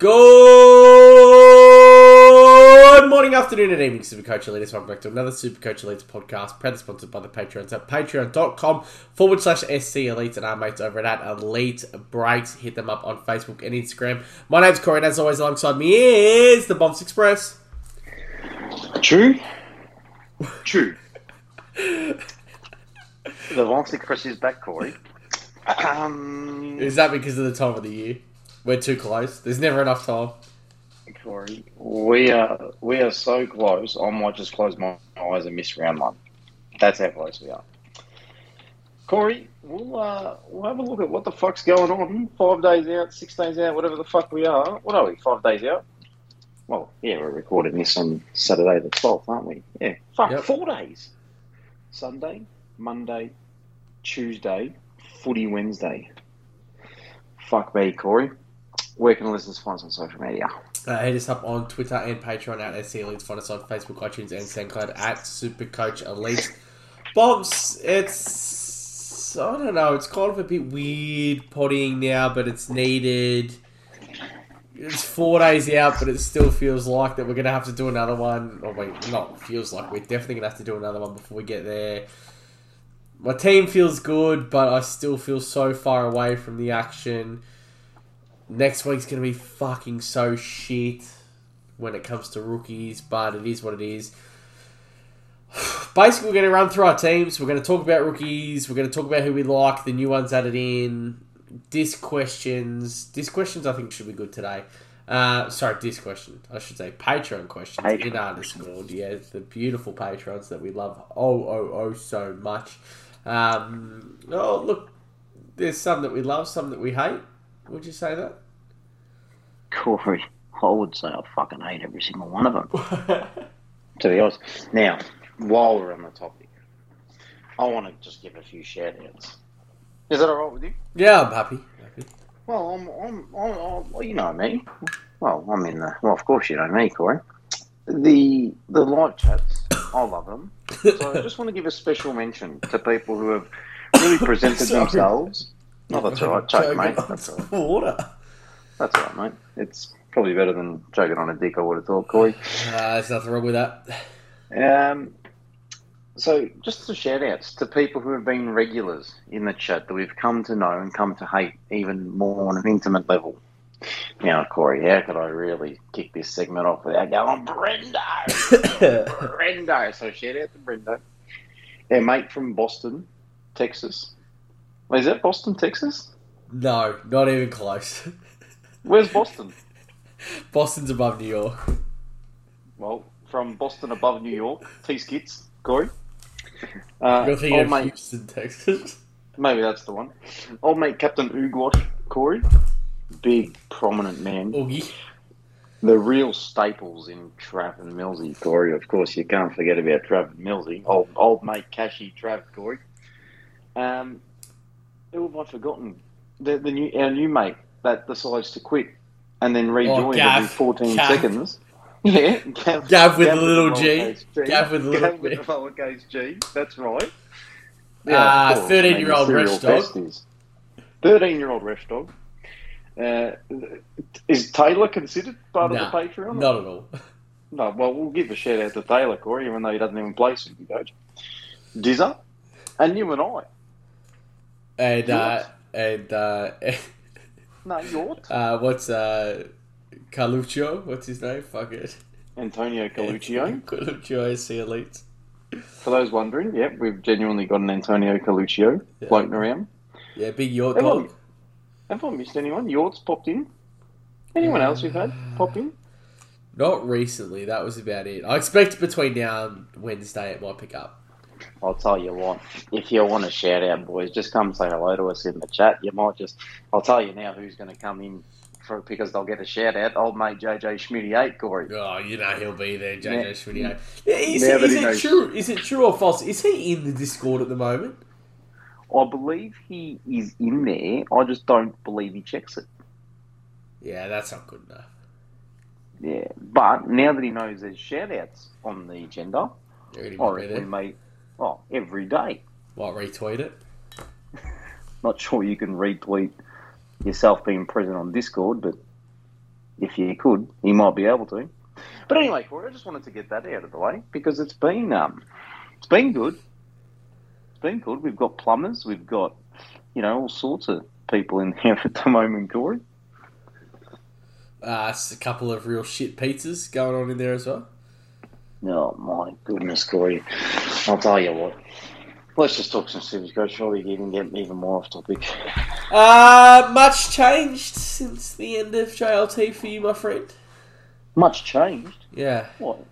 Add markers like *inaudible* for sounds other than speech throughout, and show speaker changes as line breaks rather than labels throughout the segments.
Good morning, afternoon, and evening, Supercoach Elites. Welcome back to another Supercoach Elites podcast, proudly sponsored by the Patreons at patreon.com forward slash SC Elites and our mates over at Elite Breaks. Hit them up on Facebook and Instagram. My name's Corey, and as always, alongside me is the Bombs Express.
True. True. the Vance Express is back, Corey. Um,
Is that because of the time of the year? We're too close. There's never enough time.
Corey, we are we are so close. I might just close my eyes and miss round one. That's how close we are. Corey, we'll uh, we'll have a look at what the fuck's going on. Five days out, six days out, whatever the fuck we are. What are we? Five days out. Well, yeah, we're recording this on Saturday the twelfth, aren't we? Yeah. Fuck,
Yep.
four days. Sunday, Monday, Tuesday, Footy Wednesday. Fuck me, Corey. Where can listeners find us on social media?
Uh, hit us up on Twitter and Patreon at SC Elites. Find us on Facebook, iTunes, and SoundCloud at Supercoach Elite. Bombs, it's. I don't know, it's kind of a bit weird potting now, but it's needed. It's four days out, but it still feels like that we're going to have to do another one. Or wait, not feels like, we're definitely going to have to do another one before we get there. My team feels good, but I still feel so far away from the action. Next week's going to be fucking so shit when it comes to rookies, but it is what it is. *sighs* Basically, we're going to run through our teams. We're going to talk about rookies. We're going to talk about who we like, the new ones added in, disc questions. Disc questions, I think, should be good today. Uh, sorry, disc question. I should say Patreon questions
Patreon.
in underscored. Yeah, the beautiful patrons that we love oh, oh, oh so much. Um, oh, look, there's some that we love, some that we hate. Would you say that?
Corey, I would say I fucking hate every single one of them, to be honest. Now, while we're on the topic, I want to just give a few shout outs. Is that alright with you?
yeah, I'm happy. happy.
Well, I'm, I'm, I'm, I'm, well, you know me. Well, I'm in the, well, of course you know me, Corey. The, the live chats, I love them. So I just want to give a special mention to people who have really presented *laughs* themselves. No, *laughs* that's all right. Choke, mate. That's all right.
Water.
That's all right, mate. It's probably better than choking on a dick, I would have thought, Corey.
Uh, there's nothing wrong with that.
Um, so, just the shout outs to people who have been regulars in the chat that we've come to know and come to hate even more on an intimate level. Now, Corey, how could I really kick this segment off without going, Brendo? *laughs* Brendo. So, shout out to Brendo. Our mate from Boston, Texas. Wait, is that Boston, Texas?
no, not even close. *laughs*
Where's Boston?
Boston's above New York.
Well, from Boston above New York, T Skits, Corey. *laughs* Uh,
You're thinking of
mate,
Houston, Texas. *laughs*
maybe that's the one. Old mate Captain Oogwat, Corey. Big, prominent man.
Oogie.
The real staples in Trav and Millsy, Corey. Of course, you can't forget about Trav and Millsy. Old, old mate Cashy Trav, Corey. Um, who have I forgotten? The, the new, our new mate that decides to quit and then rejoin
Gav.
every 14
Gav.
seconds. *laughs* Yeah, Gav,
Gav with a
the
little G.
G.
Gav with a little
Gav with
G.
the lowercase G. That's right.
Ah,
of
13-year-old
mate,
Resh
serial
dog.
13-year-old Resh dog. Uh, is Taylor considered part
Nah,
of the Patreon?
Not at all. *laughs*
No, well, we'll give a shout out to Taylor, Corey, even though he doesn't even play Supercoach. Dizza, and you and I.
And uh, and uh, *laughs*
No, Yort.
uh, what's uh, Carluccio? What's his name? Fuck it.
Antonio *laughs* Coluccio.
Carluccio SC Elite.
For those wondering, yep, we've genuinely got an Antonio Coluccio
Yeah.
floating around.
Yeah, big York
Everyone-
dog.
Have I missed anyone? Yort's popped in. Anyone else we've had *sighs* pop in?
Not recently. That was about it. I expect between now and Wednesday it might pick up.
I'll tell you what, if you want a shout out, boys, just come say hello to us in the chat. You might just, I'll tell you now who's going to come in for because they'll get a shout out. Old mate JJ Schmitty 8, Corey.
Oh, you know he'll be there,
Yeah.
JJ Schmidt. Yeah, is, it, is it true? Is it true or false? Is he in the Discord at the moment?
I believe he is in there. I just don't believe he checks it.
Yeah, that's not good enough.
Yeah, but now that he knows there's shout outs on the agenda,
Yeah,
reckon we may, oh, every day.
Might retweet it. *laughs*
Not sure you can retweet yourself being present on Discord, but if you could, you might be able to. But anyway, Corey, I just wanted to get that out of the way because it's been um, it's been good. It's been good. We've got plumbers, we've got you know all sorts of people in *laughs* here at the moment, Corey.
Uh, it's a couple of real shit pizzas going on in there as well.
Oh my goodness, Corey! I'll tell you what. Let's just talk some Super Coach. Surely you can get even more off topic.
Uh, much changed since the end of JLT for you, my friend.
Much changed.
Yeah.
What?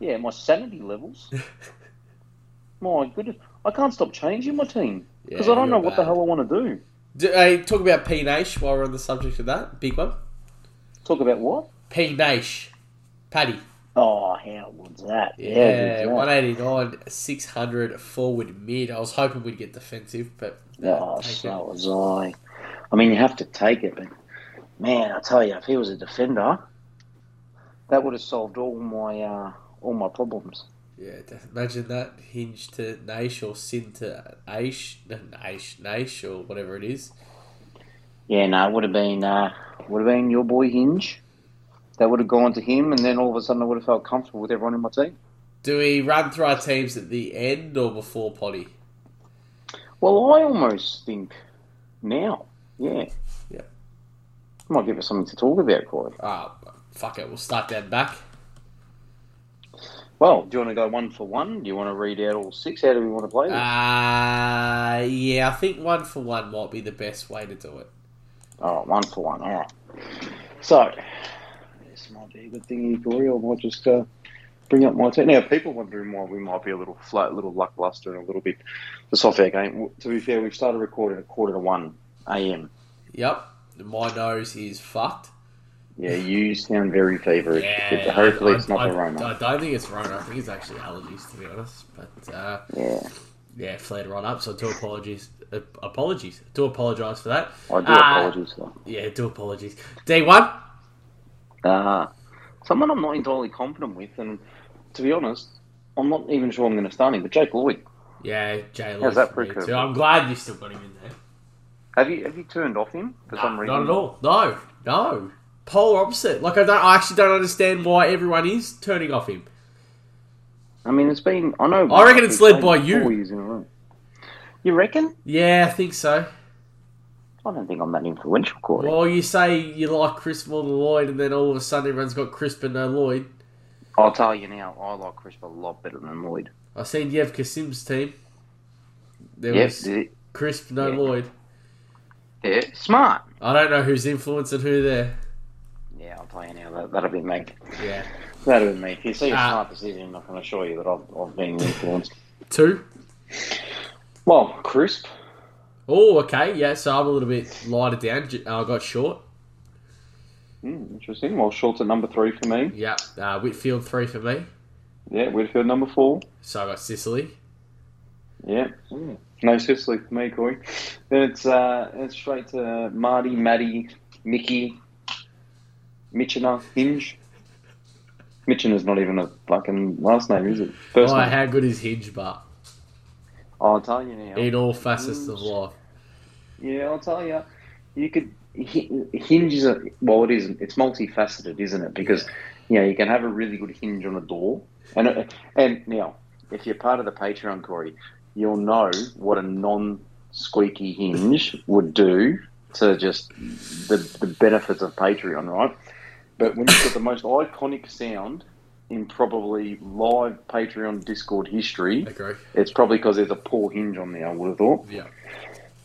Yeah, my sanity levels. *laughs* my goodness, I can't stop changing my team because
Yeah,
I don't know
you're
what the hell I want to do.
Do, uh, talk about P Nash while we're on the subject of that. Big one.
Talk about what?
P Nash. Paddy.
Oh, how was that?
Yeah,
good's
189, 600 forward mid. I was hoping we'd get defensive, but uh,
Oh, so was I. I mean, you have to take it, but man, I tell you, if he was a defender, that would have solved all my uh, all my problems.
Yeah, imagine that. Hinge to Nash or Sin to Aish. Nash, Nash, or whatever it is.
Yeah, no, it would have been uh, would have been your boy Hinge. That would have gone to him, and then all of a sudden, I would have felt comfortable with everyone in my team.
Do we run through our teams at the end or before potty?
Well, I almost think now, yeah,
Yeah.
might give us something to talk about, Corey.
Ah, fuck it. We'll start down back.
Well, do you want to go one for one? Do you want to read out all six? How do we want to play this?
Uh, yeah, I think one for one might be the best way to do it.
Right, one for one. All right. So, be a good thing here, Corey. I might just uh, bring up my team. Now, people wondering why we might be a little flat, a little lackluster, and a little bit the software game. To be fair, we've started recording at quarter to one a.m.
Yep. My nose is fucked.
Yeah, you sound very feverish.
Yeah.
It- hopefully,
I-
it's not
I,
the Rona.
I don't think it's Rona. I think it's actually allergies, to be honest. But uh,
yeah,
yeah, flared right up. So I do apologies. Uh, apologies. Do apologise for that.
I do
Uh,
apologize for
Yeah, do apologies. D one.
that. Uh, someone I'm not entirely confident with, and to be honest, I'm not even sure I'm going to start him. But Jake Lloyd,
Yeah, Jay
How's
Lloyd
that
for
for a
too. I'm glad you still got him in there.
have you have you turned off him for
Nah,
some reason?
Not at all. No, no. Polar opposite. Like I don't. I actually don't understand why everyone is turning off him.
I mean, it's been. I know.
I reckon it's
it's
led
been
by
four
you.
years in a row. You reckon?
Yeah, I think so.
I don't think I'm that influential, Corey.
Well, you say you like Crisp more than Lloyd, and then all of a sudden everyone's got Crisp and no Lloyd.
I'll tell you now, I like Crisp a lot better than Lloyd.
I seen Yev Kasim's team. There
Yep,
was
yeah,
Crisp, no
Yeah.
Lloyd.
yeah, smart.
I don't know who's influencing who there.
Yeah, I'll tell you now, that, that'll be me.
Yeah.
That'll be me. If you see a
Ah.
smart decision, I can assure you that I've, I've been influenced.
Two.
Well, Crisp,
Oh, okay. Yeah, so I'm a little bit lighter down. I got short.
mm, interesting. Well, Schultz at number three for me.
Yeah. Uh, Whitfield, three for me.
Yeah, Whitfield number four.
So I got Sicily.
Yeah. Mm. No Sicily for me, Corey. Then it's uh, it's straight to Marty, Maddie, Mickey, Mitchener, Hinge. Mitchener's not even a fucking last name, is it? First
oh,
name.
how good is Hinge, but
I'll tell you now.
in all facets of life.
Yeah, I'll tell you. You could Hi- hinge is a well, it is. It's multifaceted, isn't it? Because you know you can have a really good hinge on a door, and and now if you're part of the Patreon, Corey, you'll know what a non-squeaky hinge would do to just the the benefits of Patreon, right? But when you've got the most iconic sound in probably live Patreon Discord history,
Agree.
it's probably because there's a poor hinge on there. I would have thought.
Yeah.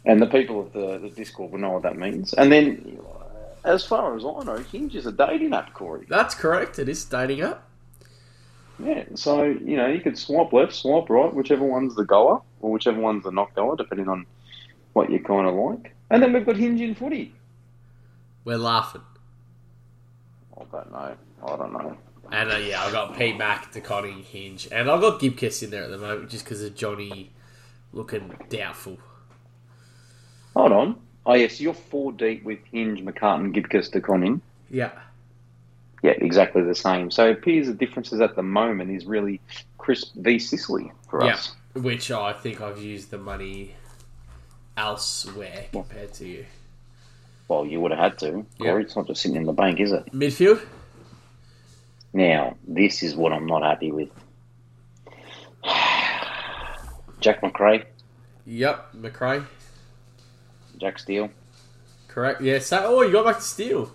And the people of the, the Discord will know what that means. And then, as far as I know, Hinge is a dating app, Corey.
That's correct. It is dating up.
Yeah, so, you know, you could swipe left, swipe right, whichever one's the goer, or whichever one's the not goer, depending on what you kind of like. And then we've got Hinge in footy.
We're laughing.
I don't know. I don't know.
And uh, yeah, I've got P Mac, De Koning, Hinge, and I've got Gibcus in there at the moment just because of Johnny looking doubtful.
Hold on. Oh, yes, you're four deep with Hinge, McCartan, Gibcus, De Koning.
Yeah.
Yeah, exactly the same. So it appears the differences at the moment is really Crisp v Sicily for
Yeah.
us.
Which I think I've used the money elsewhere compared to you.
Well, you would have had to.
Yeah.
Or it's not just sitting in the bank, is it?
Midfield?
Now, this is what I'm not happy with. *sighs* Jack Macrae,
Yep, Macrae.
Jack Steele.
Correct. Yeah. So, oh, you got back to Steele.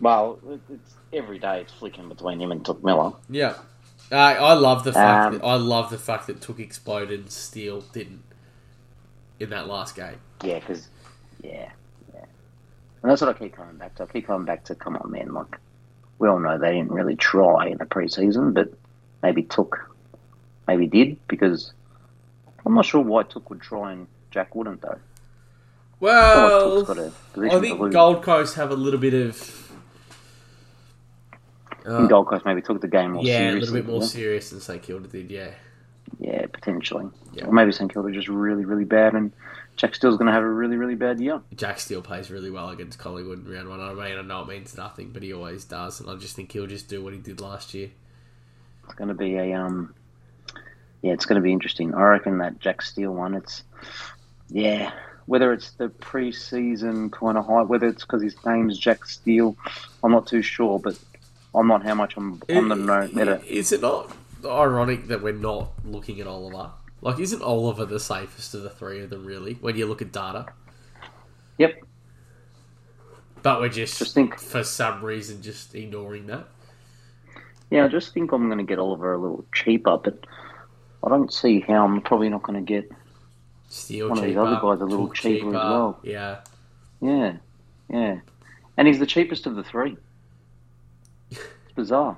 Well, it's every day it's flicking between him and Touk Miller.
Yeah. Uh, I love the fact
Um,
that I love the fact that Touk exploded and Steele didn't in that last game.
Yeah, because yeah, yeah, and that's what I keep coming back to. I keep coming back to, come on, man. Like we all know they didn't really try in the preseason, but maybe Touk, maybe did because I'm not sure why Touk would try and Jack wouldn't though. I feel like
Well,
a position
I think. Gold Coast have a little bit of. Uh,
Gold Coast maybe took the game more
yeah, a
seriously.
little bit more
yeah?
serious than St Kilda did. Yeah,
Yeah, potentially.
Yeah.
Or maybe St Kilda just really, really bad, and Jack Steele's going to have a really, really bad year.
Jack Steele plays really well against Collingwood in round one. I mean, I know it means nothing, but he always does, and I just think he'll just do what he did last year.
It's going to be a um, yeah, it's going to be interesting. I reckon that Jack Steele one. It's yeah, whether it's the preseason kind of hype, whether it's because his name's Jack Steele, I'm not too sure, but I'm not how much I'm on the note.
Is it not ironic that we're not looking at Oliver? Like, isn't Oliver the safest of the three of them, really, when you look at data?
Yep,
But we're just,
Just think-
for some reason, just ignoring that.
yeah, I just think I'm going to get Oliver a little cheaper, but I don't see how I'm probably not going to get. One of these other guys a little
Touk
cheaper as well.
Yeah.
Yeah, yeah, and he's the cheapest of the three. It's *laughs* bizarre.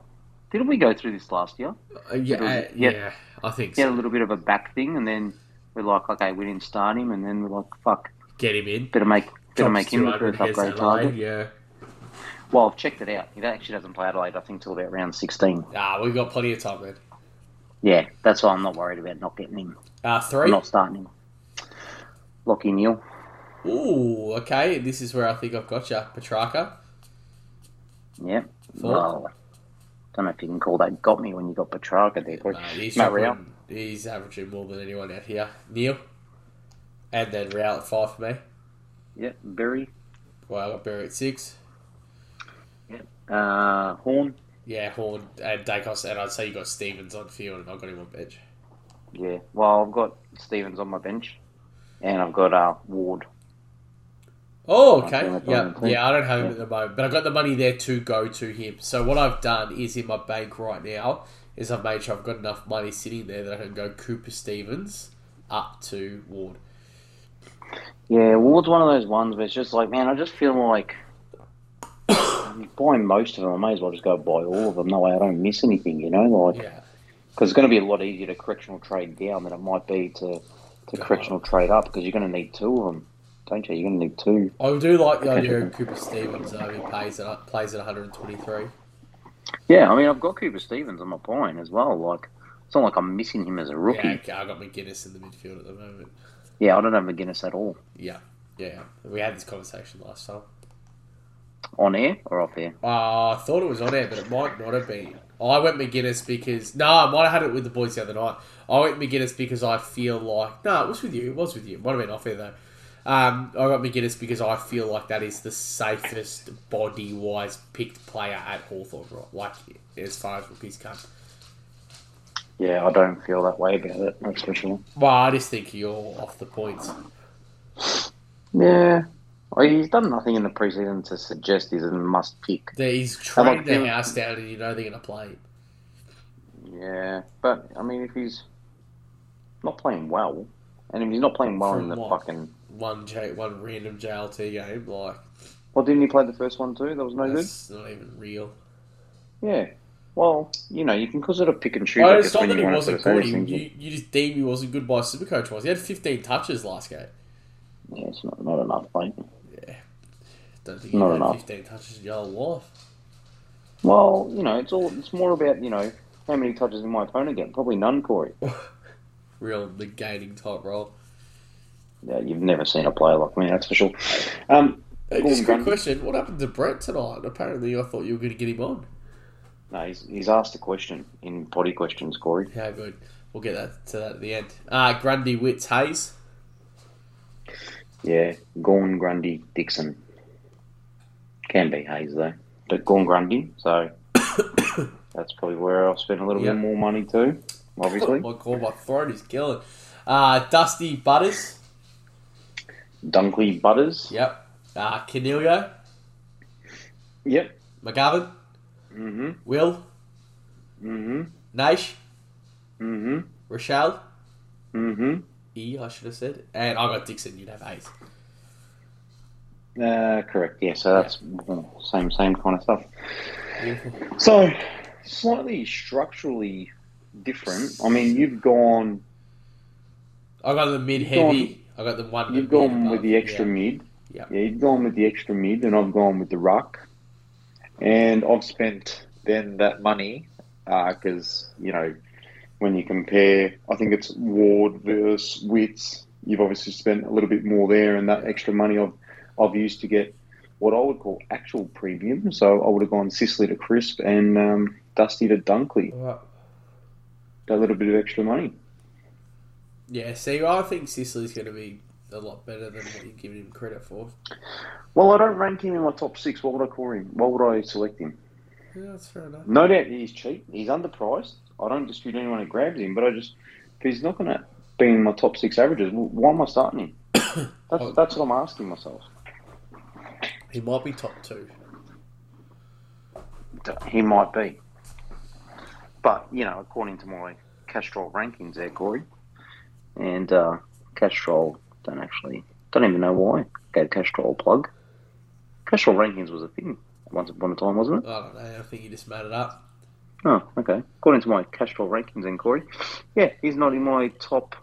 Didn't we go through this last year?
Uh, yeah,
was-
uh,
yeah.
yeah, I think
He had a little bit of a back thing, and then we're like, okay, we didn't start him, and then we're like, fuck,
Get him in.
better make better
Drops
make him the
200
first upgrade target.
Yeah.
Well, I've checked it out. He actually doesn't play Adelaide, I think, till about round sixteen.
Ah, we've got plenty of time, man.
Yeah, that's why I'm not worried about not getting him.
Uh,
I'm
three.
not starting him. Lachie Neale.
Ooh, okay. This is where I think I've got you. Petracca.
Yeah.
Four.
Well, don't know if you can call that got me when you got Petracca there. But
Uh, he's, dropping- he's averaging more than anyone out here. Neale. And then Real at five for me.
Yep, Berry.
Well, I got Berry at six.
Uh, Horn.
Yeah, Horn and Dacos, and I'd say you got Stephens on field, and I've got him on bench.
Yeah. Well, I've got Stephens on my bench, and I've got uh, Ward.
Oh, okay. Yeah,
on the team.
yeah. I don't have him
Yeah.
at the moment, but I've got the money there to go to him. So what I've done is in my bank right now is I've made sure I've got enough money sitting there that I can go Cooper Stephens up to Ward.
Yeah, Ward's one of those ones where it's just like, man, I just feel like *coughs* buying most of them. I may as well just go buy all of them. That way I don't miss anything, you know? Like,
Yeah.
because it's going to be a lot easier to correctional trade down than it might be to, to correctional trade up because you're going to need two of them, don't you? You're going to need two.
I do like the idea of Cooper Stephens. though. he plays at plays at 123.
Yeah, I mean, I've got Cooper Stephens on my point as well. Like, it's not like I'm missing him as a rookie.
Yeah,
Yeah,
okay, I got McGuinness in the midfield at the moment.
Yeah, I don't have McGuinness at all.
Yeah, yeah. We had this conversation last time.
On air or off air?
Uh, I thought it was on air, but it might not have been. I went McGuinness because no, I might have had it with the boys the other night. I went McGuinness because I feel like no, it was with you. It was with you. Might have been off air though. Um, I got McGuinness because I feel like that is the safest body wise picked player at Hawthorn, right? Like as far as rookies come.
Yeah, I don't feel that way about it, that's for sure.
Well, I just think you're off the points.
Yeah. Well, he's done nothing in the preseason to suggest he's a must pick.
That He's trained the
him?
house down, and you know they're going to play him.
Yeah, but I mean, if he's not playing well, and if he's not playing well
From
in the
what?
fucking,
One J, one random JLT game, like
well, didn't he play the first one too? That was no good.
that's not even real.
Yeah. Well, you know, you can cause it a pick and choose.
Well, it's not that he wasn't good. He, you, you just deemed he wasn't good by Supercoach wise. He had 15 touches last game.
Yeah, it's not, not enough, mate. Yeah.
Don't think he
Not
had
enough.
15 touches in your whole life.
Well, you know, it's all. It's more about you know how many touches did my opponent get? Probably none, Corey. *laughs*
Real negating type role.
Yeah, you've never seen a player like me, that's for sure. Um,
Hey, just a quick question. What happened to Brett tonight? Apparently, I thought you were going to get him on.
No, he's, he's asked a question in potty questions, Corey.
How good. We'll get that to that at the end. Uh, Grundy, Witts, Hayes.
Yeah, Gawn, Grundy, Dixon. Can be Hayes though, but Gawn, Grundy. So *coughs* that's probably where I've spent a little
Yep.
bit more money too. Obviously,
my god, my throat is killing. Uh, Dusty Butters.
Dunkley, Butters.
Yep. Uh, Canelio.
Yep.
McGovern.
Mm-hmm.
Will.
Mm-hmm.
Nash.
Mm-hmm.
Rachele.
Mm-hmm.
E, I should have said. And I got Dixon. You'd have Hayes.
Uh, correct. Yeah. So that's well, same same kind of stuff.
Beautiful.
So slightly structurally different. I mean, you've gone
I got the mid heavy. I got the one.
you've gone
above.
with the extra
Yeah.
mid.
Yep.
Yeah, you've gone with the extra mid, and I've gone with the ruck.
and I've spent then that money because you know when you compare, I think it's Ward versus Witts. You've obviously spent a little bit more there, and that extra money I've I've used to get what I would call actual premium. So I would have gone Sicily to Crisp and um, Dusty to Dunkley.
That little bit of extra money.
Yeah, see, I think Sicily's going to be a lot better than what you're giving him credit for.
Well, I don't rank him in my top six. What would I call him? What would I select him?
Yeah, that's fair enough.
No doubt he's cheap. He's underpriced. I don't dispute anyone who grabs him, but I just if he's not going to be in my top six averages, why am I starting him? *coughs* That's oh. that's what I'm asking myself.
He might be top two.
He might be, but you know, according to my Castrol rankings, there, Corey, and uh, Castrol don't actually don't even know why gave Castrol a plug. Castrol rankings was a thing once upon a time, wasn't it?
I don't know. I think he just made it up.
Oh, okay. According to my Castrol rankings, then Corey, yeah, he's not in my top.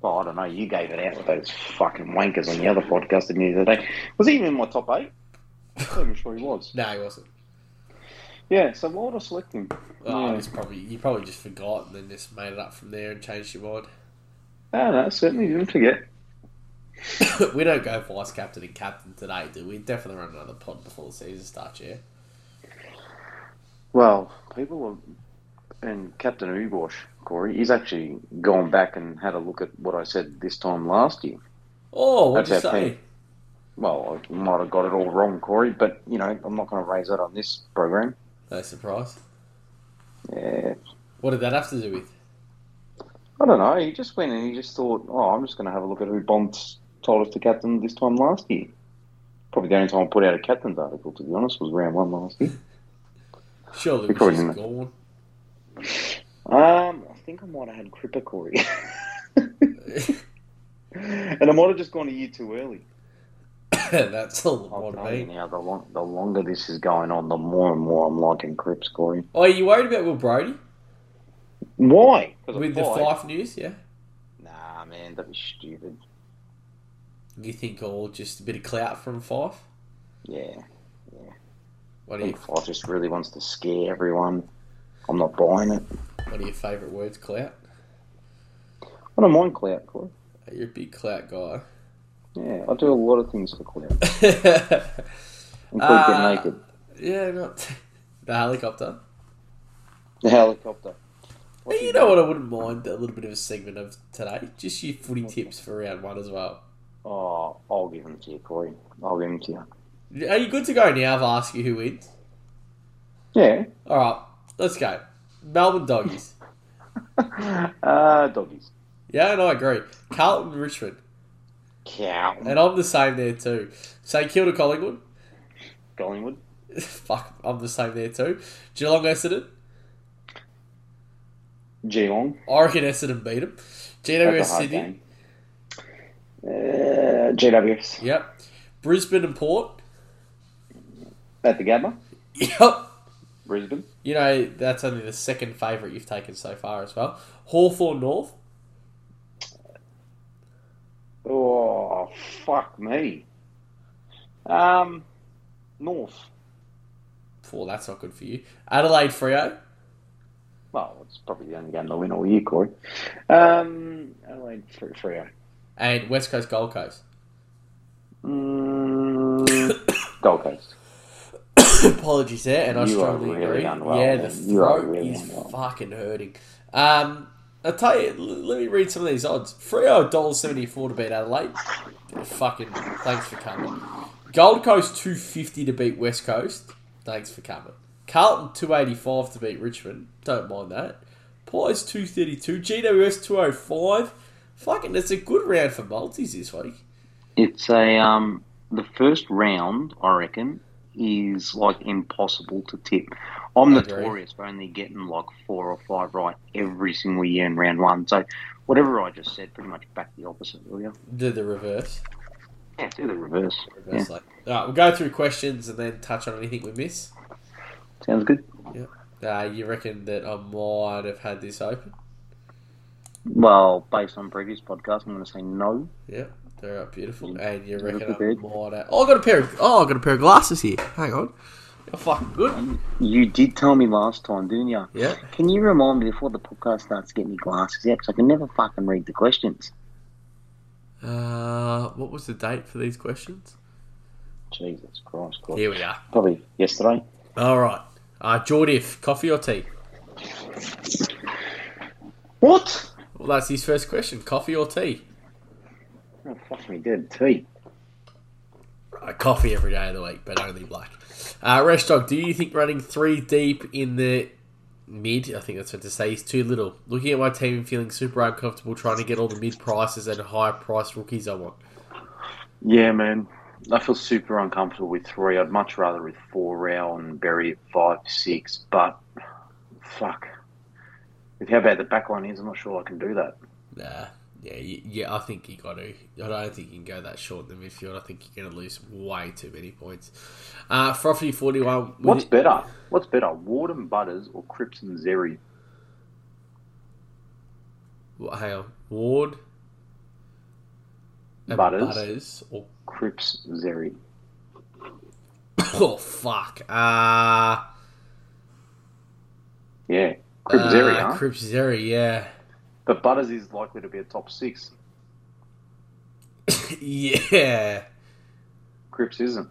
Well, I don't know. You gave it out with those fucking wankers on the other podcast the other day. Was he even in my top eight? I'm not even sure he was. *laughs*
No, he wasn't.
Yeah. So why would I select him?
Oh,
Yeah.
it's probably you probably just forgot and then just made it up from there and changed your mind.
No, no, certainly didn't forget. *coughs*
we don't go vice captain and captain today, do we? Definitely run another pod before the season starts, yeah.
Well, people are, and Captain Ubosh, Corey, he's actually gone back and had a look at what I said this time last year.
Oh, what'd you
That's our
say?
team. Well, I might have got it all wrong, Corey, but you know, I'm not going to raise that on this program.
No surprise.
Yeah,
What did that have to do with?
I don't know. He just went and he just thought, oh, I'm just going to have a look at who Bonds told us to captain this time last year. Probably the only time I put out a captain's article, to be honest, was round one last year.
Surely
We probably didn't.
gone.
Um, I think I might have had Cripper, Corey. *laughs* *laughs* and I might have just gone a year too early. *laughs*
That's all it
I'll
might
tell
have
you
been.
now, the, long, the longer this is going on, the more and more I'm liking Cripps, Corey.
Oh, are you worried about Will Brodie
Why?
with the
Fyfe?
Fyfe news? Yeah.
Nah, man, that'd be stupid.
You think all just a bit of clout from Fyfe?
Yeah.
What
I
are you?
think Fyfe just really wants to scare everyone. I'm not buying it.
What are your favourite words? Clout.
I don't mind clout, Corey.
You're a big clout guy.
Yeah, I do a lot of things for
yeah, *laughs*
Include
Uh,
get naked.
Yeah, not *laughs* the helicopter.
The helicopter.
Hey, you know what? I wouldn't mind a little bit of a segment of today. Just your footy tips for round one as well.
Oh, I'll give them to you, Corey. I'll give them to you.
Are you good to go now? I've asked you who wins.
Yeah.
All right, let's go. Melbourne Doggies. *laughs*
uh, doggies.
Yeah, and I agree. Carlton Richmond,
Cow.
and I'm the same there too. St Kilda Collingwood.
Collingwood. *laughs*
Fuck, I'm the same there too. Geelong Essendon.
Geelong.
I reckon Essendon beat them. GWS
That's a hard
Sydney.
Uh, GWS.
Yep. Brisbane and Port.
At the Gabba.
Yep.
Brisbane.
You know, that's only the second favourite you've taken so far as well. Hawthorn North.
Oh, fuck me. Um, North.
Four, that's not good for you. Adelaide Freo.
Well, it's probably the only game they'll win all year, Corey. Um, Adelaide Freo.
And West Coast Gold Coast.
Mm, *coughs* Gold Coast. *coughs*
Apologies there, and I
You are
strongly
really
agree.
unwell,
yeah,
man.
the throat
really
is
unwell.
fucking hurting. Um, I tell you, let me read some of these odds. Freo dollar seventy four to beat Adelaide. Fucking thanks for coming. Gold Coast two fifty to beat West Coast. Thanks for coming. Carlton two eighty five to beat Richmond. Don't mind that. Pies two thirty two. GWS two oh five. Fucking, it's a good round for multis this week.
It's a um the first round, I reckon, is like impossible to tip. I'm notorious for only getting like four or five right every single year in round one. So whatever I just said, pretty much back the opposite, will you?
Do the reverse.
Yeah, do the reverse.
Reverse like. Alright, we'll go through questions and then touch on anything we miss.
Sounds good.
Uh, you reckon that I might have had this open?
Well, based on previous podcasts, I'm going to say no.
Yep, they're beautiful. And you reckon I might have... Oh, I got a pair of... Oh, I got a pair of glasses here. Hang on. You're fucking good.
You did tell me last time, didn't you?
Yeah.
Can you remind me before the podcast starts to get me glasses out? Because I can never fucking read the questions.
Uh, what was the date for these questions?
Jesus Christ, Christ.
Here we are.
Probably yesterday.
All right. Uh, Jordiff, coffee or tea?
What?
Well, that's his first question. Coffee or tea?
Oh, fuck me dead. Tea.
Uh, coffee every day of the week, but only black. Uh, Reshstock, do you think running three deep in the mid, I think that's what to say, is too little? Looking at my team and feeling super uncomfortable trying to get all the mid prices and high price rookies I want.
Yeah, man. I feel super uncomfortable with three. I'd much rather with four Rowell and Berry at five, six. But fuck, with how bad the backline is, I'm not sure I can do that.
Nah, yeah, yeah, I think you got to. I don't think you can go that short in the midfield. I think you're going to lose way too many points. Uh, Frothy 41.
What's
it-
better? What's better, Ward and Butters or Cripps and Zeri?
Well, hang on. Ward.
Butters.
Butters or
Cripps, Zeri. *coughs*
oh fuck. Uh,
Yeah, Cripps,
uh,
Zeri, huh?
Cripps Zeri, yeah.
But Butters is likely to be a top six. *laughs*
yeah.
Cripps isn't.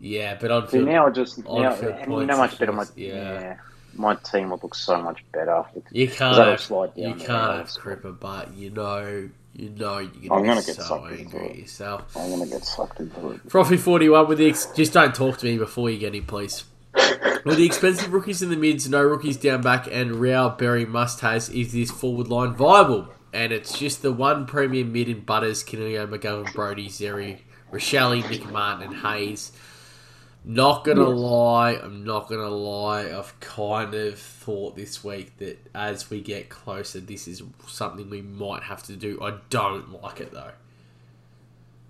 Yeah, but on
See,
field,
now I just now, you
points
much better. My
yeah.
yeah. my team would look so much better.
you can't have,
slide
you can't have. Cripper, but you know, you know you're
I'm
gonna,
gonna
be
get
so angry at yourself.
I'm gonna get sucked into it.
Frothy 41 with the ex- just don't talk to me before you get in, please. With the expensive rookies in the mids, no rookies down back, and Real Berry must has is this forward line viable? And it's just the one premium mid in Butters, Canelio, McGovern, Brodie, Zeri, Rachele, Nick Martin, and Hayes. Not gonna lie, I'm not gonna lie. I've kind of thought this week that as we get closer, this is something we might have to do. I don't like it though.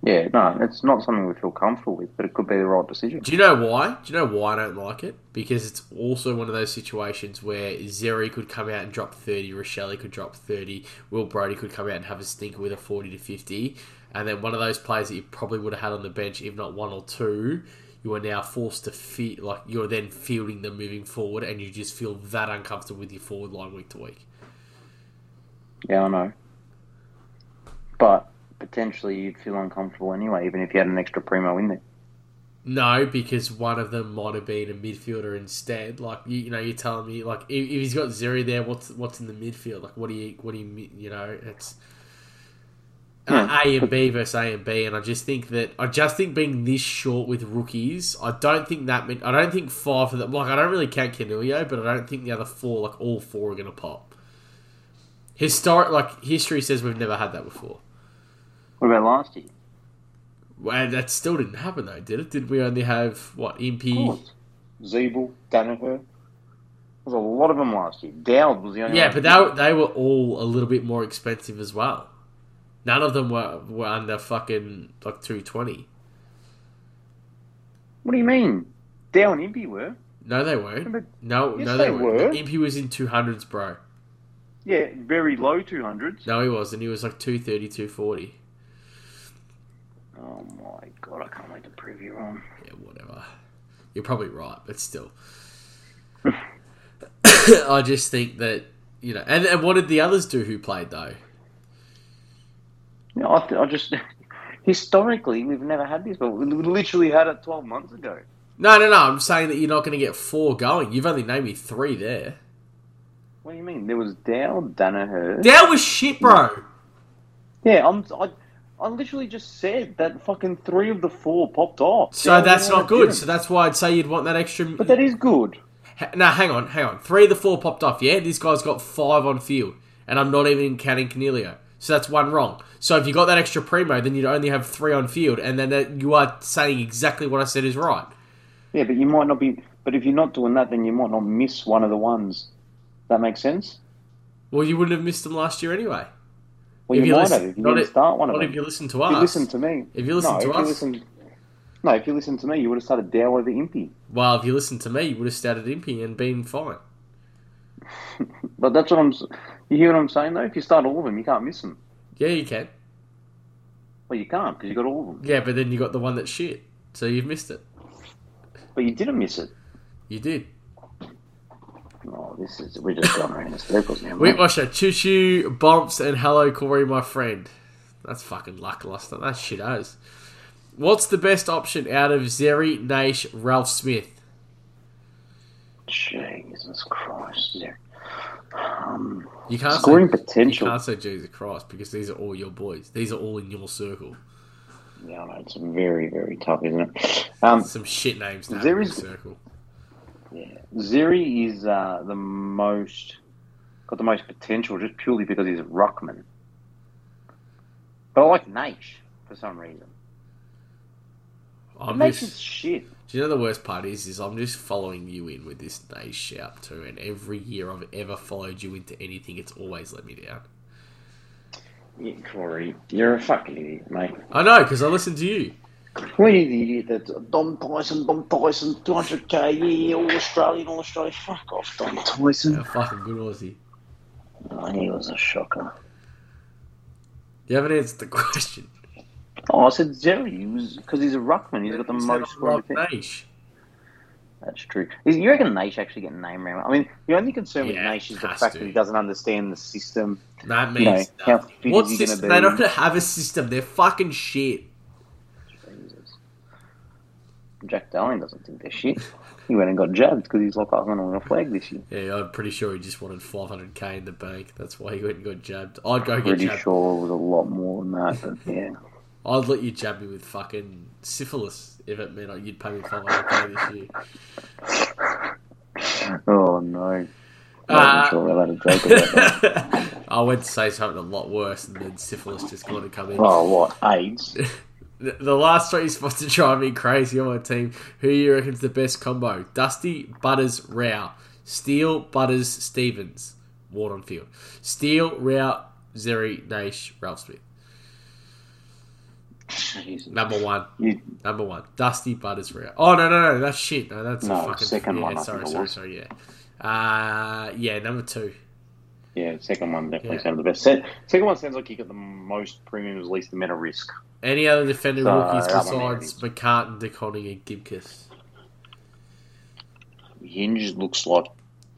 Yeah, no, it's not something we feel comfortable with, but it could be the right decision.
Do you know why? Do you know why I don't like it? Because it's also one of those situations where Zeri could come out and drop 30, Rachele could drop 30, Will Brodie could come out and have a stinker with a 40 to 50, and then one of those players that you probably would have had on the bench, if not one or two, you are now forced to fit, like, you're then fielding them moving forward, and you just feel that uncomfortable with your forward line week to week.
Yeah, I know. But potentially you'd feel uncomfortable anyway, even if you had an extra primo in there.
No, because one of them might have been a midfielder instead. Like you, you know, you're telling me like if, if he's got Zeri there, what's what's in the midfield? Like what do you what do you you know? It's uh. A and B versus A and B, and I just think that I just think being this short with rookies, I don't think that mean I don't think five of them. Like I don't really count Canelio, but I don't think the other four, like all four, are gonna pop. Historic, like history says, we've never had that before.
What about last year?
Well, that still didn't happen though, did it? Did we only have what Impy?
course. Zeeble, Danaher. There's a lot of them last year. Dowd was the only
Yeah, but they, were- they were all a little bit more expensive as well. None of them were, were under fucking like two twenty.
What do you mean? Dow and Impy were.
No, they weren't.
But-
No,
Yes,
no, they,
they
weren't.
were.
Impy was in two hundreds, bro.
Yeah, very low 200s.
No, he wasn't. He was like 230, 240.
Oh my god, I can't wait to prove you wrong.
Yeah, whatever. You're probably right, but still. *laughs* I just think that you know, and, and what did the others do who played though?
No, I, th- I just. *laughs* Historically, we've never had this, but we literally had it 12 months ago.
No, no, no. I'm saying that you're not going to get four going. You've only named me three there.
What do you mean? There was Dow, Danaher.
That was shit, bro.
Yeah, I'm. I, I literally just said that fucking three of the four popped off.
So
Dow
that's not good.
didn't.
So that's why I'd say you'd want that extra.
but that is good.
Ha- Now, hang on, hang on. Three of the four popped off, yeah? This guy's got five on field, and I'm not even counting Canelio. So that's one wrong. So if you got that extra primo, then you'd only have three on field, and then that, you are saying exactly what I said is right.
Yeah, but you might not be. But if you're not doing that, then you might not miss one of the ones. That makes sense.
Well, you wouldn't have missed them last year anyway.
Well,
If
you,
you
might
listen-
have if you didn't
if-
start one of them.
if you listen to
If you
us.
listen to me.
If you listen
no,
to us.
Listen, no, if you listen to me, you would have started Dow over Impy.
Well, if you listened to me, you would have started Impy and been fine. *laughs*
But that's what I'm. You hear what I'm saying though? If you start all of them, you can't miss them.
Yeah, you can.
Well, you can't because you got all of them.
Yeah, but then you got the one that's shit. So you've missed it.
But you didn't miss it.
You did.
Oh, this is we're just going around in circles now. Mate.
Washer, choo choo, bumps, and hello, Corey, my friend. That's fucking lackluster. That shit as. What's the best option out of Zeri, Naish, Ralph Smith?
Jesus Christ! Yeah. Um,
You can't
scoring
say, you can't say Jesus Christ because these are all your boys. These are all in your circle.
Yeah, I know, it's very, very tough, isn't it? Um,
Some shit names now in your circle.
Yeah. Zeri is uh, the most got the most potential just purely because he's a ruckman. But I like Naish for some reason.
I'm
Naish
just,
is shit.
do you know the worst part is? Is I'm just following you in with this Naish shout too, and every year I've ever followed you into anything, it's always let me down.
Yeah, Corey, you're a fucking idiot, mate.
I know because I listen to you.
What are you the idiot that's Dom Tyson, Dom Tyson, 200k, yeah, all Australian, all Australian. Fuck off, Dom Tyson.
How fucking good was he?
Oh, he was a shocker.
You haven't answered the *laughs* question.
Oh, I said Zeri. He was because he's a ruckman. He's got the most
I
scoring
love
potential.
Naish.
That's true. Is, you reckon Naish actually get name around? I mean, the only concern with
Yeah,
Naish is the fact
to.
that he doesn't understand the system.
That
You know,
means
how fit
What
is he
system?
be?
They don't have a system. They're fucking shit.
Jack Darling doesn't think they're shit. He went and got jabbed because he's like, I'm going to win a flag this year.
Yeah, I'm pretty sure he just wanted 500k in the bank. That's why he went and got jabbed. I'd go get
Pretty
jabbed.
sure it was a lot more than that, but *laughs* yeah.
I'd let you jab me with fucking syphilis if it meant you'd pay me 500k this year. *laughs*
Oh no. I
Uh,
sure we're allowed to joke about that. *laughs*
I went to say something a lot worse, and then syphilis just kind of come in.
Oh, what? AIDS?
The, the last three spots to drive me crazy on my team. Who you reckon's the best combo? Dusty, Butters, Rowell. Steele, Butters, Stephens. Ward on field. Steele, Rowell, Zeri, Naish, Ralph Smith.
Jesus.
Number one.
You,
Number one. Dusty, Butters, Rowell. Oh, no, no, no. That's shit. No, that's
No,
a fucking...
second
yeah,
one,
Sorry, sorry, sorry, yeah. Uh, yeah, number two.
yeah, second one definitely
Yeah.
sounded the best. Second one sounds like you got the most premiums, least amount of risk.
Any other defender
So,
rookies
that one
besides McCartan, De Koning, and Gibcus?
Hinge looks like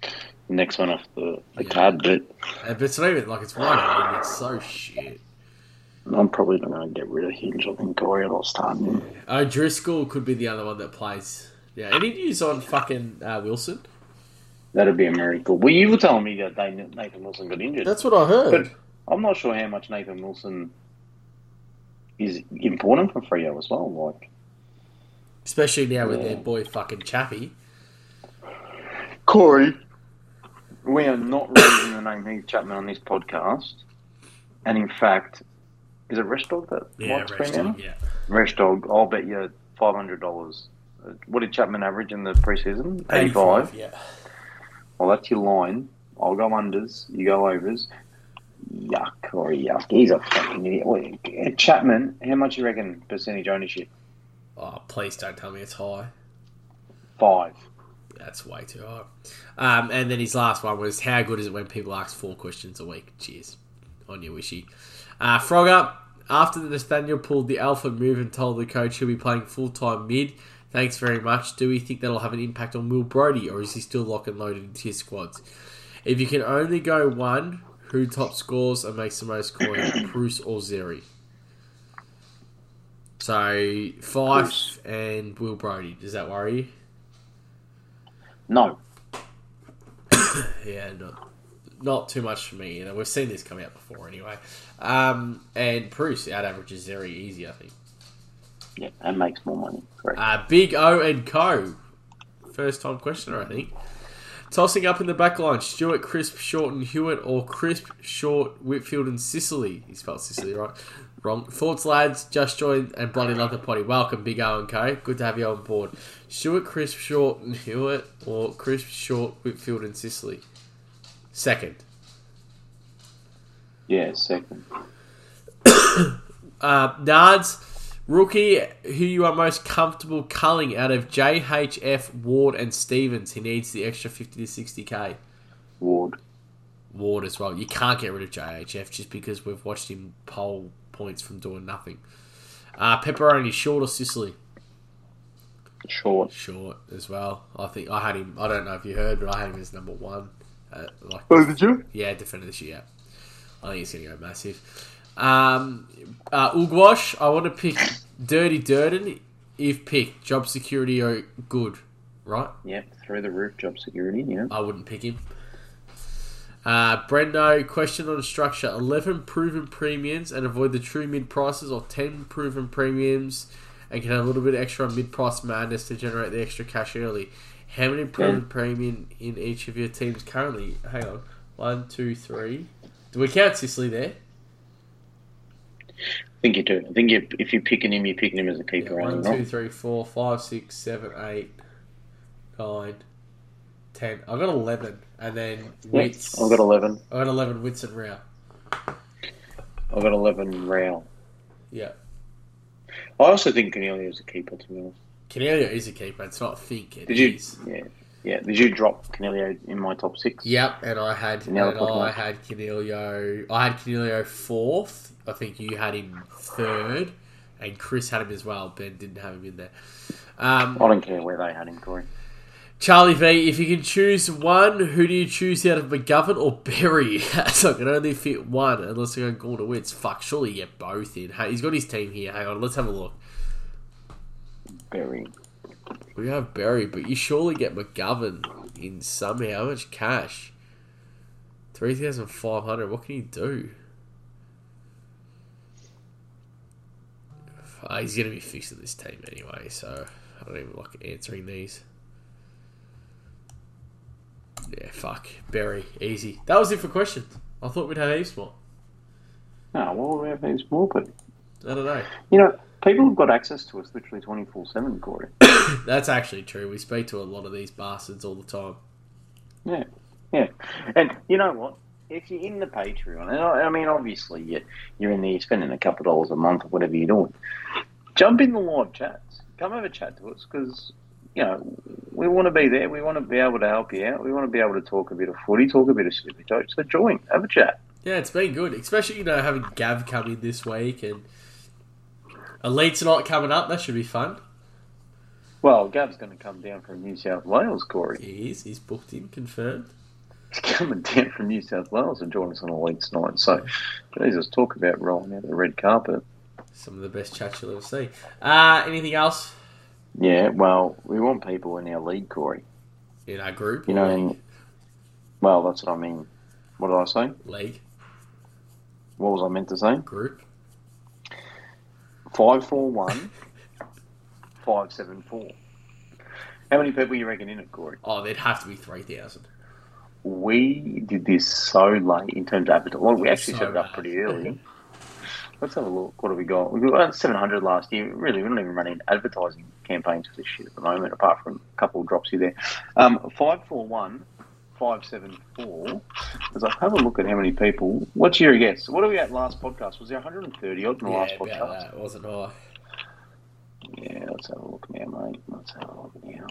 the next one off the, the
Yeah.
card, but
Uh, but it's not even like it's one and it's so shit.
I'm probably not going to get rid of Hinge. I think Corey will start him.
O'Driscoll could be the other one that plays. Yeah, any news on fucking uh, Wilson?
That'd be a miracle. Well, you were telling me that Nathan Wilson got injured.
That's what I heard.
But I'm not sure how much Nathan Wilson is important for Freo as well. Like
Especially now with
Yeah.
their boy fucking Chappie.
Corey, we are not raising the name Heath Chapman on this podcast. And in fact, is it Rest Dog that
Yeah,
likes
Rex Dog, yeah.
Rest Dog, I'll bet you five hundred dollars. What did Chapman average in the preseason? Eighty-five.
yeah.
Well, that's your line. I'll go unders. You go overs. Yuck, or yuck. He's a fucking idiot. Chapman, how much you reckon percentage ownership?
Oh, please don't tell me it's high.
Five.
That's way too high. Um, and then his last one was how good is it when people ask four questions a week? Cheers. On your wishy. Uh, Frogger, after the Nathaniel pulled the alpha move and told the coach he'll be playing full time mid, thanks very much. Do we think that'll have an impact on Will Brodie or is he still lock and loaded into his squads? If you can only go one, who top scores and makes the most coin, *clears throat* Bruce or Zeri? So, Fyfe and Will Brodie. Does that worry you?
No. *coughs*
Yeah, no. not too much for me. You know, we've seen this come out before anyway. Um, and Bruce out averages very easy, I think.
Yeah, and makes more money. Correct.
Uh, Big O and Co. First time questioner, I think. Tossing up in the back line, Stewart, Crisp, Short, and Hewitt, or Crisp, Short, Whitfield, and Sicily. He spelled Sicily right. Wrong. Thoughts, lads. Just joined and bloody love the potty. Welcome, Big O and Co. Good to have you on board. Stewart, Crisp, Short, and Hewitt, or Crisp, Short, Whitfield, and Sicily. Second.
yeah, second. *coughs*
Uh, Nards, rookie who you are most comfortable culling out of JHF, Ward, and Stephens. He needs the extra 50 to 60k.
Ward.
Ward as well. You can't get rid of JHF just because we've watched him poll points from doing nothing. Uh, pepperoni, short or Sicily?
Short.
Short as well. I think I had him. I don't know if you heard, but I had him as number one. Uh, like,
Oh, did you?
yeah, defender this year. I think he's going to go massive. Um, uh, Ugwash, I want to pick Dirty Durden. If picked, job security or good, right?
Yep, through the roof job security, yeah.
I wouldn't pick him. Uh, Brendo, question on structure: eleven proven premiums and avoid the true mid prices, or ten proven premiums and can have a little bit extra on mid price madness to generate the extra cash early. How many proven premium in each of your teams currently? Hang on, one, two, three. Do we count Sicily there?
I think you do. I think you, if you're picking him, you're picking him as a keeper,
One,
aren't you?
three, four, five, six, seven, eight, nine, ten. I got eleven, and then Witts.
I've got 11.
I got eleven Witts and Rowell.
I've got 11 Rowell.
Yeah.
I also think Cornelia is a keeper, to be honest.
Cornelio is a keeper. It's not think. It
Did you?
is.
Yeah. Yeah. Did you drop Cornelia in my top six?
Yep, and I had and. I had Cornelio. I had Cornelio fourth. I think you had him third, and Chris had him as well. Ben didn't have him in there. Um,
I don't care where they had him, Corey.
Charlie V, if you can choose one, who do you choose out of McGovern or Berry? *laughs* so I can only fit one unless you're going to Witts. Fuck, surely you get both in. Hey, he's got his team here. Hang on, let's have a look.
Berry.
We have Berry, but you surely get McGovern in somehow. How much cash? 3,500. What can you do? Uh, he's going to be fixing this team anyway, so I don't even like answering these. Yeah, fuck. Berry. Easy. That was it for questions. I thought we'd have heaps more.
No, well, we have these more, but
I don't know.
you know, people have got access to us literally 24 7, Corey. *coughs*
That's actually true. We speak to a lot of these bastards all the time.
Yeah, yeah. And you know what? If you're in the Patreon, and I, I mean, obviously, you're, you're in there, you're spending a couple of dollars a month or whatever you're doing, jump in the live chats. Come over chat to us because, you know, we want to be there. We want to be able to help you out. We want to be able to talk a bit of footy, talk a bit of super jokes. So join, have a chat.
Yeah, it's been good, especially you know having Gav come in this week and Elite's not coming up. That should be fun.
Well, Gab's going to come down from New South Wales, Corey.
He is. He's booked in, confirmed.
He's coming down from New South Wales and join us on Elites night. So, Jesus, talk about rolling out the red carpet.
Some of the best chats you'll ever see. Uh, anything else
Yeah, well, we want people in our league, Corey.
in our group?
You know, and, well, that's what I mean. What did I say?
league
What was I meant to say?
group.
Five four one, five seven four. How many people you reckon in it, Corey?
Oh, there'd have to be three thousand.
We did this so late in terms of advertising. Well, we actually
So
set it up
bad.
pretty early. Let's have a look. What have we got? We got 700 last year. Really, we're not even running advertising campaigns for this shit at the moment, apart from a couple of drops here there. Um, 541 574. As I have a look at how many people. What's your guess? What are we at last podcast? Was there 130 odd in the
Yeah,
last
about
podcast?
that. Wasn't I?
Yeah, let's have a look now, mate. Let's have a look now.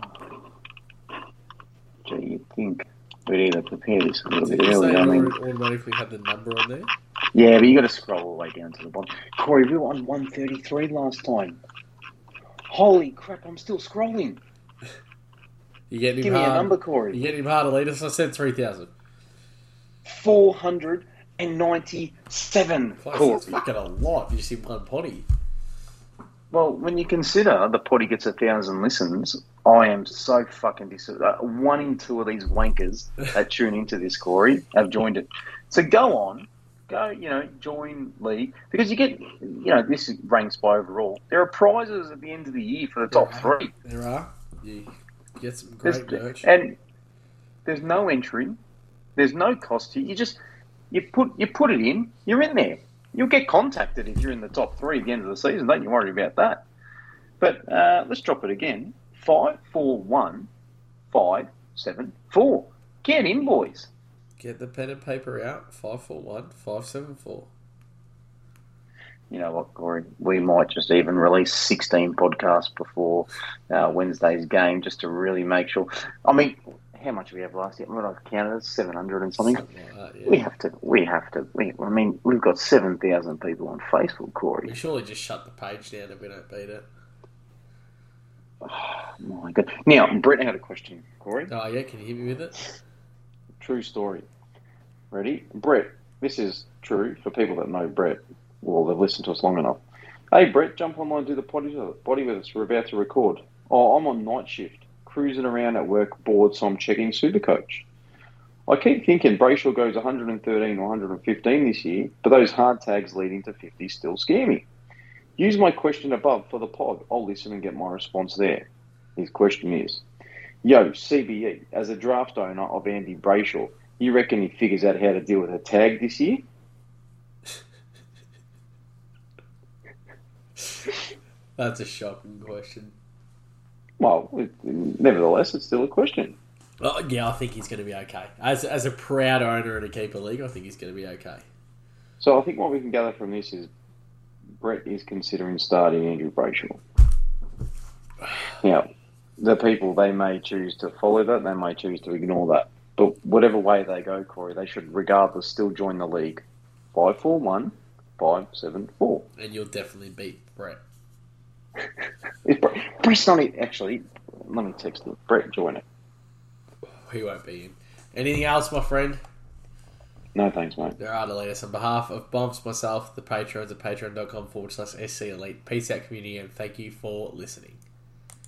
Gee, you'd think we'd either prepare this a little
Did
bit
you say
I
you
mean,
automatically had the number on there?
yeah, but you got to scroll all the way down to the bottom. Corey, we were on 133 last time. Holy crap, I'm still scrolling.
You getting
Give
him
me a number, Corey.
You getting him hard, Elitas? I said three thousand.
497, Corey.
That's fucking a lot. You see one potty.
Well, when you consider the potty gets a thousand listens, I am so fucking dis. Uh, one in two of these wankers *laughs* that tune into this, Corey, have joined it. So go on, go, you know, join league because you get, you know, this ranks by overall. There are prizes at the end of the year for the top
Yeah.
three.
There are. You get some
There's,
merch.
and there's no entry. There's no cost to you. You just you put you put it in. You're in there. You'll get contacted if you're in the top three at the end of the season. Don't you worry about that. But uh, let's drop it again. Five four one five seven four. Get in, boys.
Get the pen and paper out. 541 574.
You know what, Corey? We might just even release 16 podcasts before uh, Wednesday's game just to really make sure. I mean, how much we have last year? What I've counted, 700 and something.
Something like that,
We have to. We have to. We, I mean, we've got seven thousand people on Facebook, Corey.
We surely just shut the page down if we don't beat it.
Oh *sighs* my god! Now, Brett had a question, Corey.
Oh, yeah, can you hear me with it?
True story. Ready? Brett, this is true for people that know Brett. Well, they've listened to us long enough. Hey, Brett, jump online do the body with us. We're about to record. Oh, I'm on night shift, cruising around at work, bored, so I'm checking Supercoach. I keep thinking Brayshaw goes 113 or 115 this year, but those hard tags leading to 50 still scare me. Use my question above for the pod. I'll listen and get my response there. His question is Yo, CBE, as a draft owner of Andy Brayshaw, you reckon he figures out how to deal with a tag this year? *laughs*
That's a shocking question.
Well, it, nevertheless, it's still a question.
Oh, yeah, I think he's going to be okay. As, as a proud owner in a keeper league, I think he's going to be okay.
So I think what we can gather from this is Brett is considering starting Andrew Brayshaw. *sighs* Now, the people, they may choose to follow that, they may choose to ignore that. But whatever way they go, Corey, they should regardless still join the league. 541 574.
And you'll definitely beat Brett.
Is Brett, Brett's not it. Actually, let me text him. Brett, join it.
He won't be in. Anything else, my friend?
No thanks, mate.
There are the latest. On behalf of Bumps, myself, the patrons at patreon.com forward slash SC Elite. Peace out, community, and thank you for listening.